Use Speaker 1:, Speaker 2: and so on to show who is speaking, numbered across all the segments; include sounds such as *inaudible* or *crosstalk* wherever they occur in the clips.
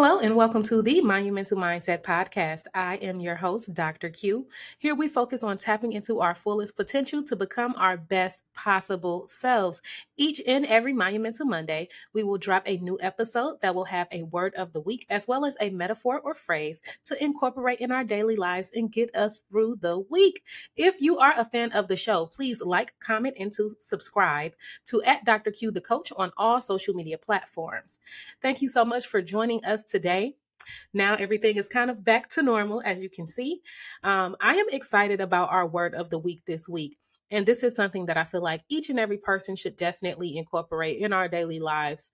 Speaker 1: Hello, and welcome to the Monumental Mindset Podcast. I am your host, Dr. Q. Here we focus on tapping into our fullest potential to become our best possible selves. Each and every Monumental Monday, we will drop a new episode that will have a word of the week as well as a metaphor or phrase to incorporate in our daily lives and get us through the week. If you are a fan of the show, please like, comment, and to subscribe to at Dr. Q the Coach on all social media platforms. Thank you so much for joining us us today. Now everything is kind of back to normal, as you can see. Um, I am excited about our word of the week this week. And this is something that I feel like each and every person should definitely incorporate in our daily lives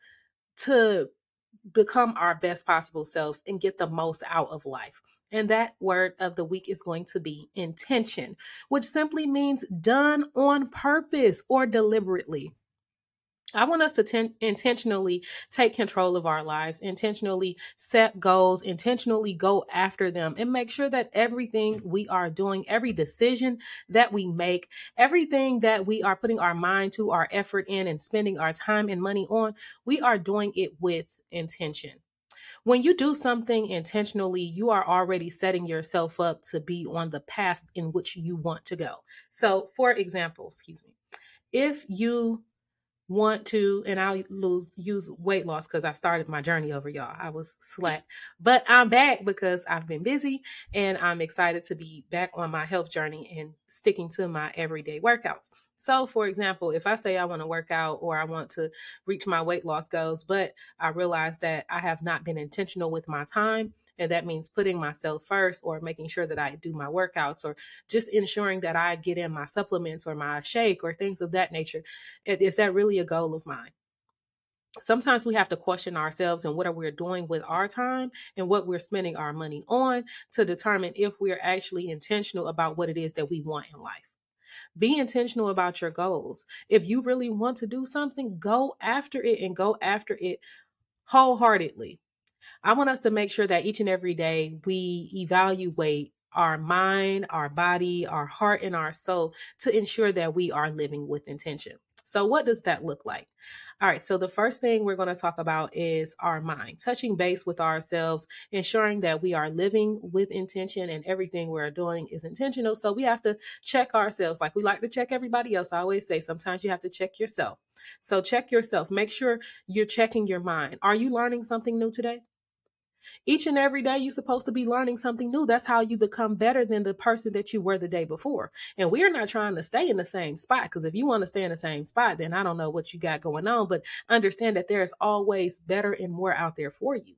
Speaker 1: to become our best possible selves and get the most out of life. And that word of the week is going to be intention, which simply means done on purpose or deliberately. I want us to ten- intentionally take control of our lives, intentionally set goals, intentionally go after them, and make sure that everything we are doing, every decision that we make, everything that we are putting our mind to, our effort in, and spending our time and money on, we are doing it with intention. When you do something intentionally, you are already setting yourself up to be on the path in which you want to go. So, for example, excuse me, if you want to, and I'll lose use weight loss because I've started my journey over y'all. I was slack, but I'm back because I've been busy and I'm excited to be back on my health journey and sticking to my everyday workouts. So, for example, if I say I want to work out or I want to reach my weight loss goals, but I realize that I have not been intentional with my time, and that means putting myself first or making sure that I do my workouts or just ensuring that I get in my supplements or my shake or things of that nature, is that really a goal of mine? sometimes we have to question ourselves and what are we doing with our time and what we're spending our money on to determine if we're actually intentional about what it is that we want in life be intentional about your goals. If you really want to do something, go after it and go after it wholeheartedly. I want us to make sure that each and every day we evaluate our mind, our body, our heart, and our soul to ensure that we are living with intention. So, what does that look like? All right, so the first thing we're going to talk about is our mind, touching base with ourselves, ensuring that we are living with intention and everything we're doing is intentional. So we have to check ourselves like we like to check everybody else. I always say sometimes you have to check yourself. So check yourself. Make sure you're checking your mind. Are you learning something new today? Each and every day, you're supposed to be learning something new. That's how you become better than the person that you were the day before. And we're not trying to stay in the same spot because if you want to stay in the same spot, then I don't know what you got going on, but understand that there's always better and more out there for you.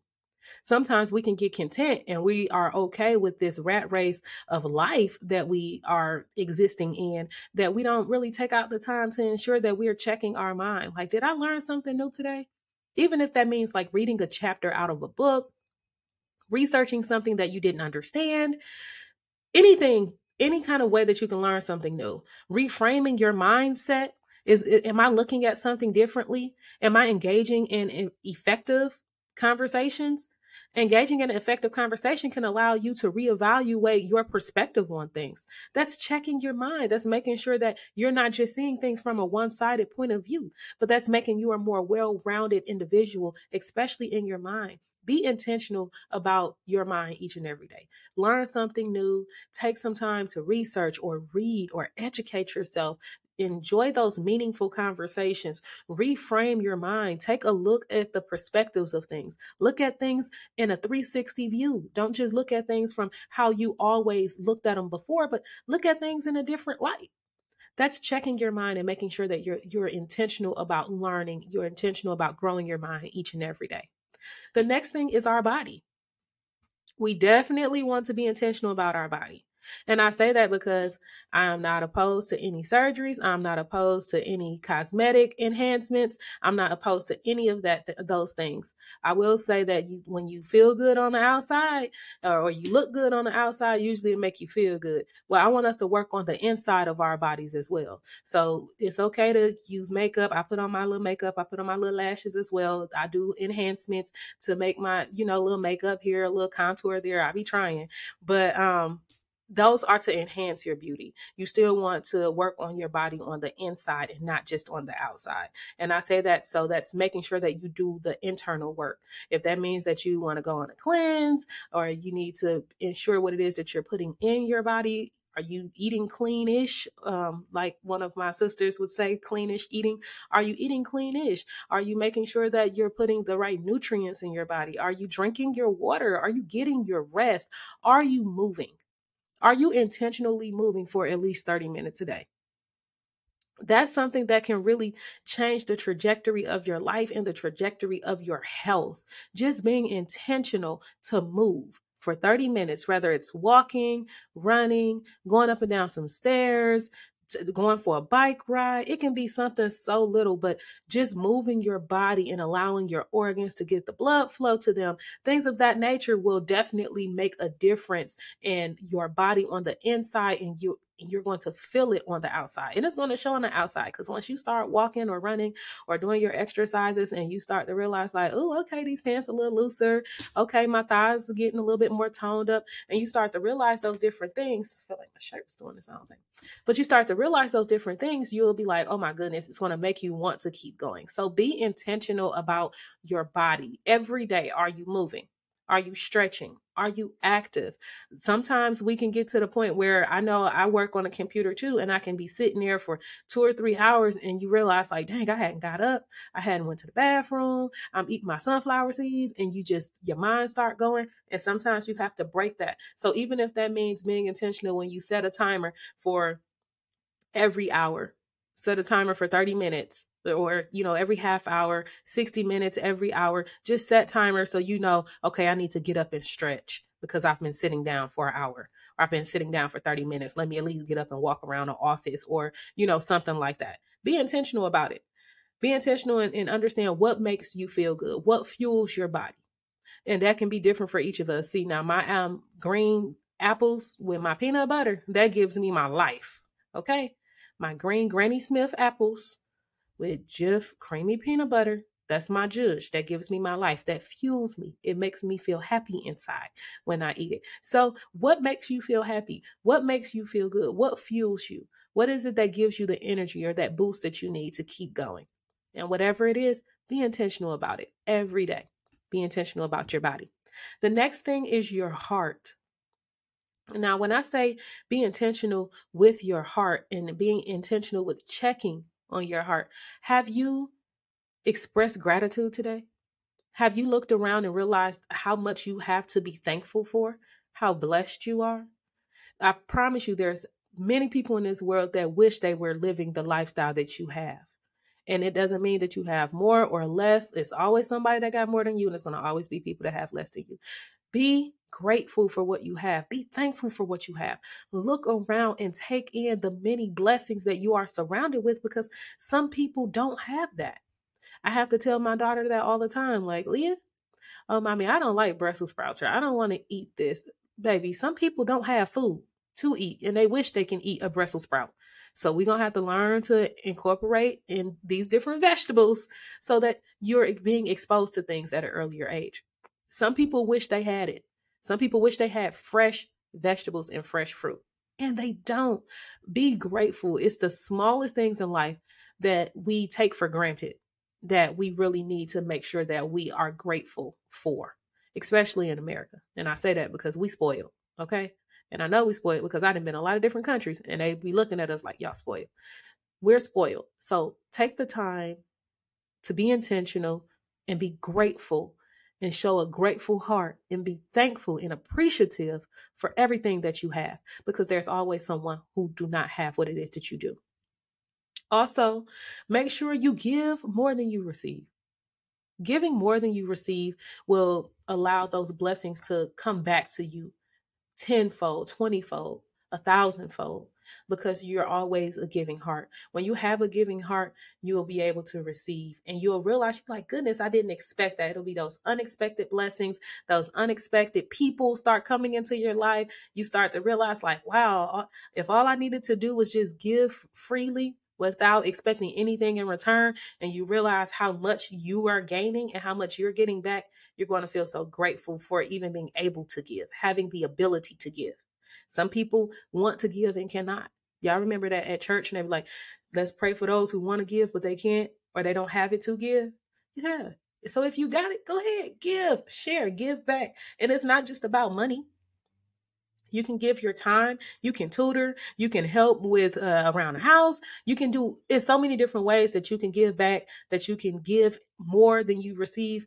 Speaker 1: Sometimes we can get content and we are okay with this rat race of life that we are existing in, that we don't really take out the time to ensure that we're checking our mind. Like, did I learn something new today? Even if that means like reading a chapter out of a book, researching something that you didn't understand, anything, any kind of way that you can learn something new, reframing your mindset. Is am I looking at something differently? Am I engaging in, in effective conversations? Engaging in an effective conversation can allow you to reevaluate your perspective on things. That's checking your mind. That's making sure that you're not just seeing things from a one sided point of view, but that's making you a more well rounded individual, especially in your mind. Be intentional about your mind each and every day. Learn something new. Take some time to research or read or educate yourself enjoy those meaningful conversations reframe your mind take a look at the perspectives of things. Look at things in a 360 view. Don't just look at things from how you always looked at them before but look at things in a different light. That's checking your mind and making sure that you're you're intentional about learning. You're intentional about growing your mind each and every day. The next thing is our body. We definitely want to be intentional about our body and I say that because I am not opposed to any surgeries. I'm not opposed to any cosmetic enhancements. I'm not opposed to any of that th- those things. I will say that you, when you feel good on the outside or, or you look good on the outside, usually it make you feel good. Well, I want us to work on the inside of our bodies as well. So it's okay to use makeup. I put on my little makeup. I put on my little lashes as well. I do enhancements to make my, you know, little makeup here, a little contour there. I be trying, but um those are to enhance your beauty. You still want to work on your body on the inside and not just on the outside. And I say that so that's making sure that you do the internal work. If that means that you want to go on a cleanse or you need to ensure what it is that you're putting in your body, are you eating cleanish? Um, like one of my sisters would say, cleanish eating. Are you eating cleanish? Are you making sure that you're putting the right nutrients in your body? Are you drinking your water? Are you getting your rest? Are you moving? Are you intentionally moving for at least 30 minutes a day? That's something that can really change the trajectory of your life and the trajectory of your health. Just being intentional to move for 30 minutes, whether it's walking, running, going up and down some stairs, going for a bike ride. It can be something so little, but just moving your body and allowing your organs to get the blood flow to them, things of that nature will definitely make a difference in your body on the inside and you you're going to feel it on the outside and it's going to show on the outside because once you start walking or running or doing your exercises and you start to realize like oh okay these pants a little looser. Okay my thighs are getting a little bit more toned up and you start to realize those different things I feel like my shirt's doing this own thing but you start to realize those different things you'll be like oh my goodness it's going to make you want to keep going. So be intentional about your body every day. Are you moving are you stretching? Are you active? Sometimes we can get to the point where I know I work on a computer too, and I can be sitting there for two or three hours, and you realize, like, dang, I hadn't got up, I hadn't went to the bathroom, I'm eating my sunflower seeds, and you just your mind start going. And sometimes you have to break that. So even if that means being intentional when you set a timer for every hour, set a timer for 30 minutes or you know every half hour 60 minutes every hour just set timer so you know okay i need to get up and stretch because i've been sitting down for an hour. Or i've been sitting down for 30 minutes. Let me at least get up and walk around the office or you know something like that. Be intentional about it. Be intentional and, and understand what makes you feel good what fuels your body. And that can be different for each of us. See now my um green apples with my peanut butter that gives me my life okay? My green granny smith apples with Jif creamy peanut butter. That's my judge. That gives me my life. That fuels me. It makes me feel happy inside when I eat it. So, what makes you feel happy? What makes you feel good? What fuels you? What is it that gives you the energy or that boost that you need to keep going? And whatever it is, be intentional about it every day. Be intentional about your body. The next thing is your heart. Now, when I say be intentional with your heart and being intentional with checking on your heart. Have you expressed gratitude today? Have you looked around and realized how much you have to be thankful for? How blessed you are? I promise you, there's many people in this world that wish they were living the lifestyle that you have. And it doesn't mean that you have more or less. It's always somebody that got more than you, and it's going to always be people that have less than you. Be grateful for what you have. Be thankful for what you have. Look around and take in the many blessings that you are surrounded with because some people don't have that. I have to tell my daughter that all the time like, Leah, um, I mean, I don't like Brussels sprouts or I don't want to eat this. Baby, some people don't have food to eat and they wish they can eat a Brussels sprout. So we're going to have to learn to incorporate in these different *laughs* vegetables so that you're being exposed to things at an earlier age. Some people wish they had it. Some people wish they had fresh vegetables and fresh fruit, and they don't. Be grateful. It's the smallest things in life that we take for granted that we really need to make sure that we are grateful for, especially in America. And I say that because we spoiled, okay? And I know we spoiled because I've been in a lot of different countries and they be looking at us like, y'all spoiled. We're spoiled. So take the time to be intentional and be grateful and show a grateful heart and be thankful and appreciative for everything that you have because there's always someone who do not have what it is that you do. Also, make sure you give more than you receive. Giving more than you receive will allow those blessings to come back to you tenfold, twentyfold, a thousandfold because you're always a giving heart. When you have a giving heart, you will be able to receive and you'll realize you're like, goodness, I didn't expect that. It'll be those unexpected blessings, those unexpected people start coming into your life. You start to realize, like, wow, if all I needed to do was just give freely, without expecting anything in return and you realize how much you are gaining and how much you're getting back, you're going to feel so grateful for even being able to give, having the ability to give. Some people want to give and cannot. Y'all remember that at church and they be like, let's pray for those who want to give, but they can't or they don't have it to give. Yeah. So if you got it, go ahead, give, share, give back. And it's not just about money. You can give your time. You can tutor. You can help with uh, around the house. You can do it's so many different ways that you can give back. That you can give more than you receive,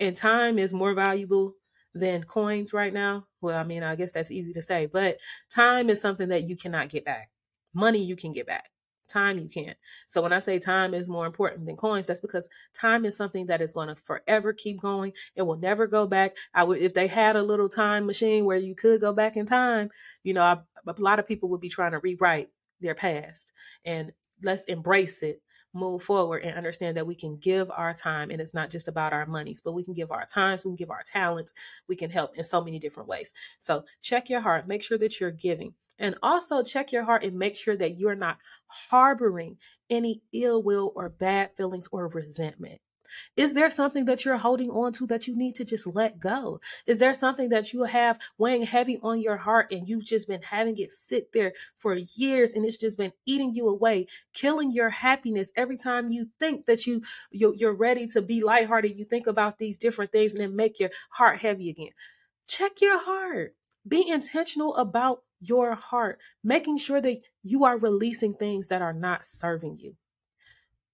Speaker 1: and time is more valuable than coins right now. Well, I mean, I guess that's easy to say, but time is something that you cannot get back. Money you can get back. Time you can't. So when I say time is more important than coins, that's because time is something that is going to forever keep going. It will never go back. I would if they had a little time machine where you could go back in time, you know, I, a lot of people would be trying to rewrite their past. And let's embrace it move forward and understand that we can give our time and it's not just about our monies but we can give our times we can give our talents we can help in so many different ways so check your heart make sure that you're giving and also check your heart and make sure that you're not harboring any ill will or bad feelings or resentment. Is there something that you're holding on to that you need to just let go? Is there something that you have weighing heavy on your heart and you've just been having it sit there for years and it's just been eating you away, killing your happiness every time you think that you you're ready to be lighthearted, you think about these different things and then make your heart heavy again. Check your heart. Be intentional about your heart, making sure that you are releasing things that are not serving you.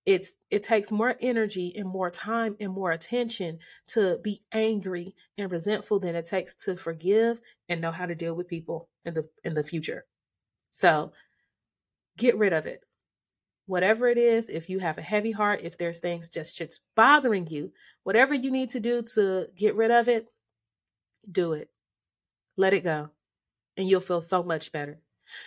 Speaker 1: It's it takes more energy and more time and more attention to be angry and resentful than it takes to forgive and know how to deal with people in the in the future. So get rid of it. Whatever it is, if you have a heavy heart, if there's things just just bothering you, whatever you need to do to get rid of it, do it. Let it go and you'll feel so much better.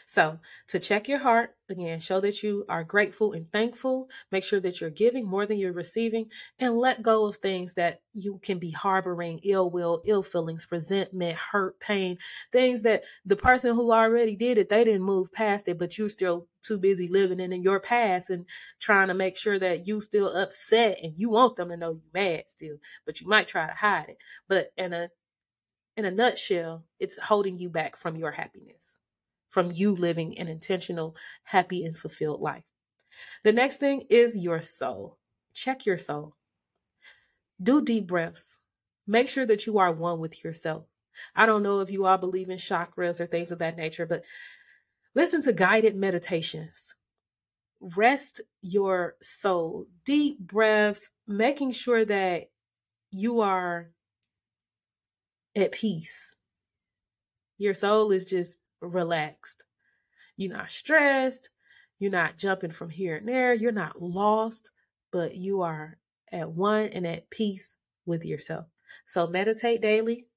Speaker 1: So, to check your heart, again, show that you are grateful and thankful. Make sure that you're giving more than you're receiving and let go of things that you can be harboring ill will, ill feelings, resentment, hurt, pain, things that the person who already did it, they didn't move past it, but you're still too busy living in your past and trying to make sure that you still upset and you want them to know you mad still, but you might try to hide it. But in a in a nutshell, it's holding you back from your happiness, from you living an intentional, happy, and fulfilled life. The next thing is your soul. Check your soul. Do deep breaths. Make sure that you are one with yourself. I don't know if you all believe in chakras or things of that nature, but listen to guided meditations. Rest your soul. Deep breaths, making sure that you are at peace. Your soul is just relaxed. You're not stressed. You're not jumping from here and there. You're not lost, but you are at one and at peace with yourself. So meditate daily.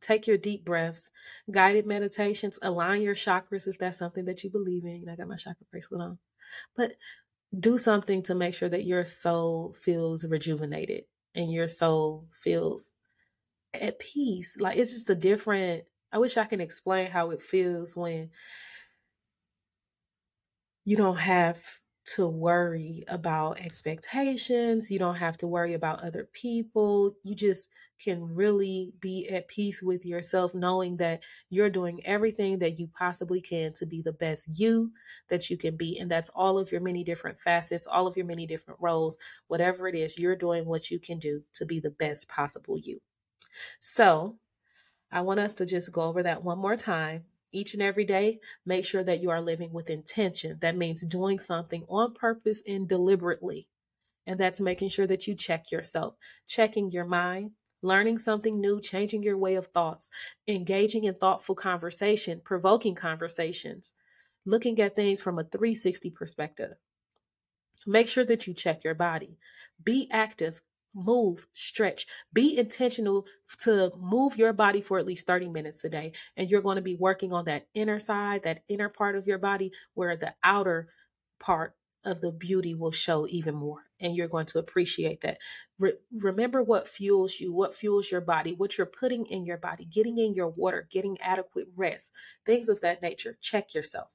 Speaker 1: Take your deep breaths, guided meditations, align your chakras if that's something that you believe in. I got my chakra bracelet on. But do something to make sure that your soul feels rejuvenated and your soul feels at peace. Like it's just a different I wish I can explain how it feels when you don't have to worry about expectations. You don't have to worry about other people. You just can really be at peace with yourself, knowing that you're doing everything that you possibly can to be the best you that you can be. And that's all of your many different facets, all of your many different roles, whatever it is, you're doing what you can do to be the best possible you. So I want us to just go over that one more time. Each and every day, make sure that you are living with intention. That means doing something on purpose and deliberately. And that's making sure that you check yourself, checking your mind, learning something new, changing your way of thoughts, engaging in thoughtful conversation, provoking conversations, looking at things from a 360 perspective. Make sure that you check your body. Be active, move, stretch. Be intentional to move your body for at least 30 minutes a day. And you're going to be working on that inner side, that inner part of your body where the outer part of the beauty will show even more. And you're going to appreciate that. Re- remember what fuels you, what fuels your body, what you're putting in your body, getting in your water, getting adequate rest, things of that nature. Check yourself.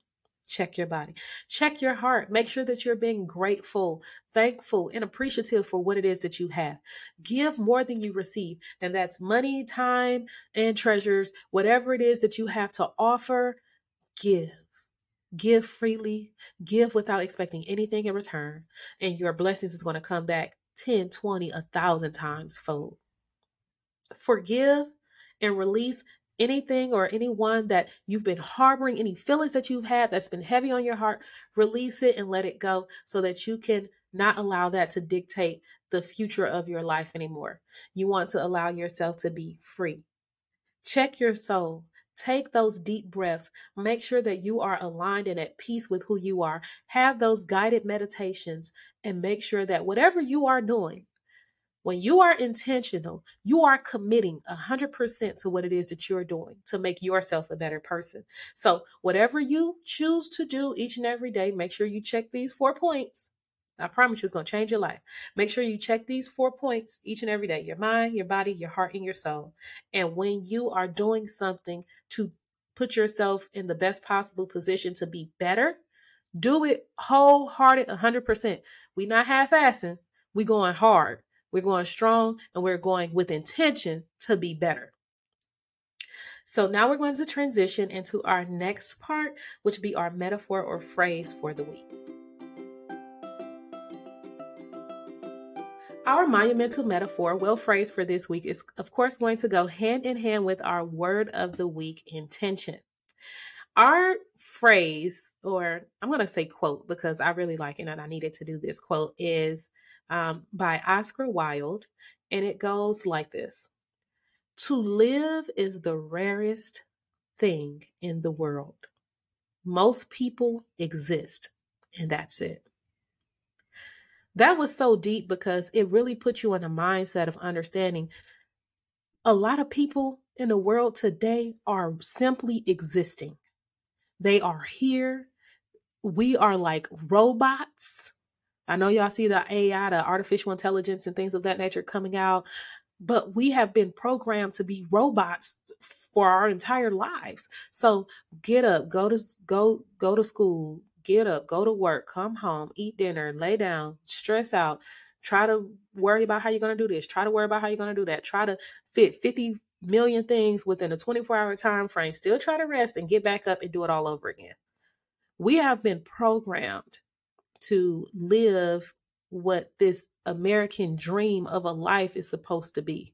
Speaker 1: Check your body, check your heart. Make sure that you're being grateful, thankful, and appreciative for what it is that you have. Give more than you receive, and that's money, time, and treasures. Whatever it is that you have to offer, give. Give freely, give without expecting anything in return, and your blessings is going to come back 10, 20, a thousand times fold. Forgive and release anything or anyone that you've been harboring, any feelings that you've had that's been heavy on your heart, release it and let it go so that you can not allow that to dictate the future of your life anymore. You want to allow yourself to be free. Check your soul. Take those deep breaths. Make sure that you are aligned and at peace with who you are. Have those guided meditations and make sure that whatever you are doing, when you are intentional, you are committing 100% to what it is that you're doing to make yourself a better person. So, whatever you choose to do each and every day, make sure you check these four points. I promise you it's going to change your life. Make sure you check these four points each and every day your mind, your body, your heart, and your soul. And when you are doing something to put yourself in the best possible position to be better, do it wholehearted 100%. we not half assing, we going hard. We're going strong and we're going with intention to be better. So now we're going to transition into our next part, which be our metaphor or phrase for the week. Our monumental metaphor, well phrase for this week, is of course going to go hand in hand with our word of the week intention. Our phrase, or I'm going to say quote because I really like it and I needed to do this quote, is um, by Oscar Wilde, and it goes like this To live is the rarest thing in the world. Most people exist, and that's it. That was so deep because it really put you in a mindset of understanding a lot of people in the world today are simply existing. They are here. We are like robots. I know y'all see the AI, the artificial intelligence, and things of that nature coming out, but we have been programmed to be robots for our entire lives. So get up, go to go go to school, get up, go to work, come home, eat dinner, lay down, stress out, try to worry about how you're going to do this, try to worry about how you're going to do that, try to fit 50 million things within a 24 hour time frame, still try to rest and get back up and do it all over again. We have been programmed to live what this American dream of a life is supposed to be.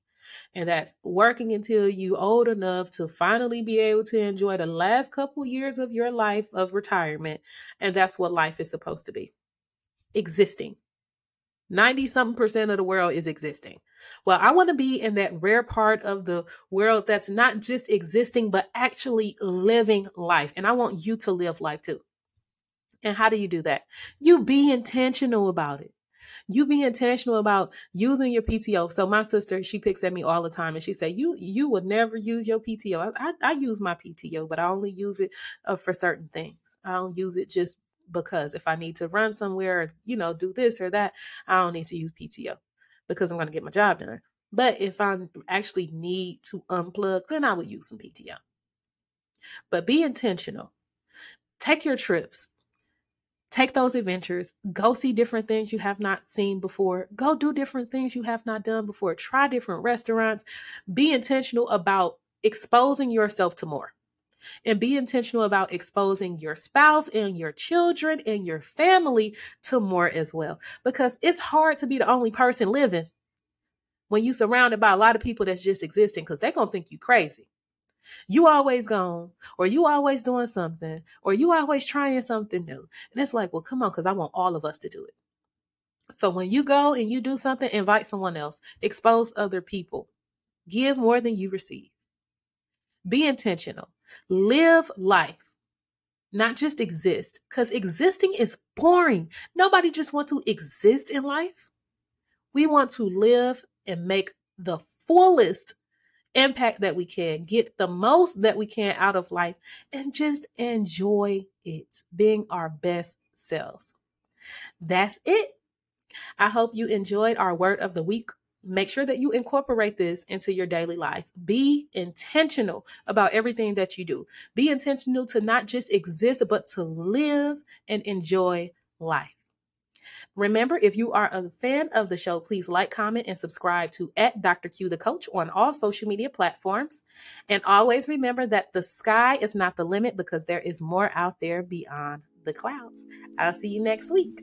Speaker 1: And that's working until you old enough to finally be able to enjoy the last couple years of your life of retirement. And that's what life is supposed to be. Existing. 90 something percent of the world is existing. Well, I want to be in that rare part of the world that's not just existing, but actually living life. And I want you to live life too. And how do you do that? You be intentional about it. You be intentional about using your PTO. So my sister, she picks at me all the time, and she said, "You you would never use your PTO." I, I, I use my PTO, but I only use it uh, for certain things. I don't use it just because if I need to run somewhere, or, you know, do this or that, I don't need to use PTO because I'm going to get my job done. But if I actually need to unplug, then I would use some PTO. But be intentional. Take your trips take those adventures, go see different things you have not seen before, go do different things you have not done before, try different restaurants, be intentional about exposing yourself to more. And be intentional about exposing your spouse and your children and your family to more as well. Because it's hard to be the only person living when you're surrounded by a lot of people that's just existing because they're going to think you crazy. You always gone, or you always doing something, or you always trying something new. And it's like, well, come on, because I want all of us to do it. So when you go and you do something, invite someone else, expose other people, give more than you receive. Be intentional, live life, not just exist, because existing is boring. Nobody just wants to exist in life. We want to live and make the fullest impact that we can, get the most that we can out of life, and just enjoy it, being our best selves. That's it. I hope you enjoyed our word of the week make sure that you incorporate this into your daily life. Be intentional about everything that you do. Be intentional to not just exist, but to live and enjoy life. Remember, if you are a fan of the show, please like, comment, and subscribe to at Dr. Q the Coach on all social media platforms. And always remember that the sky is not the limit because there is more out there beyond the clouds. I'll see you next week.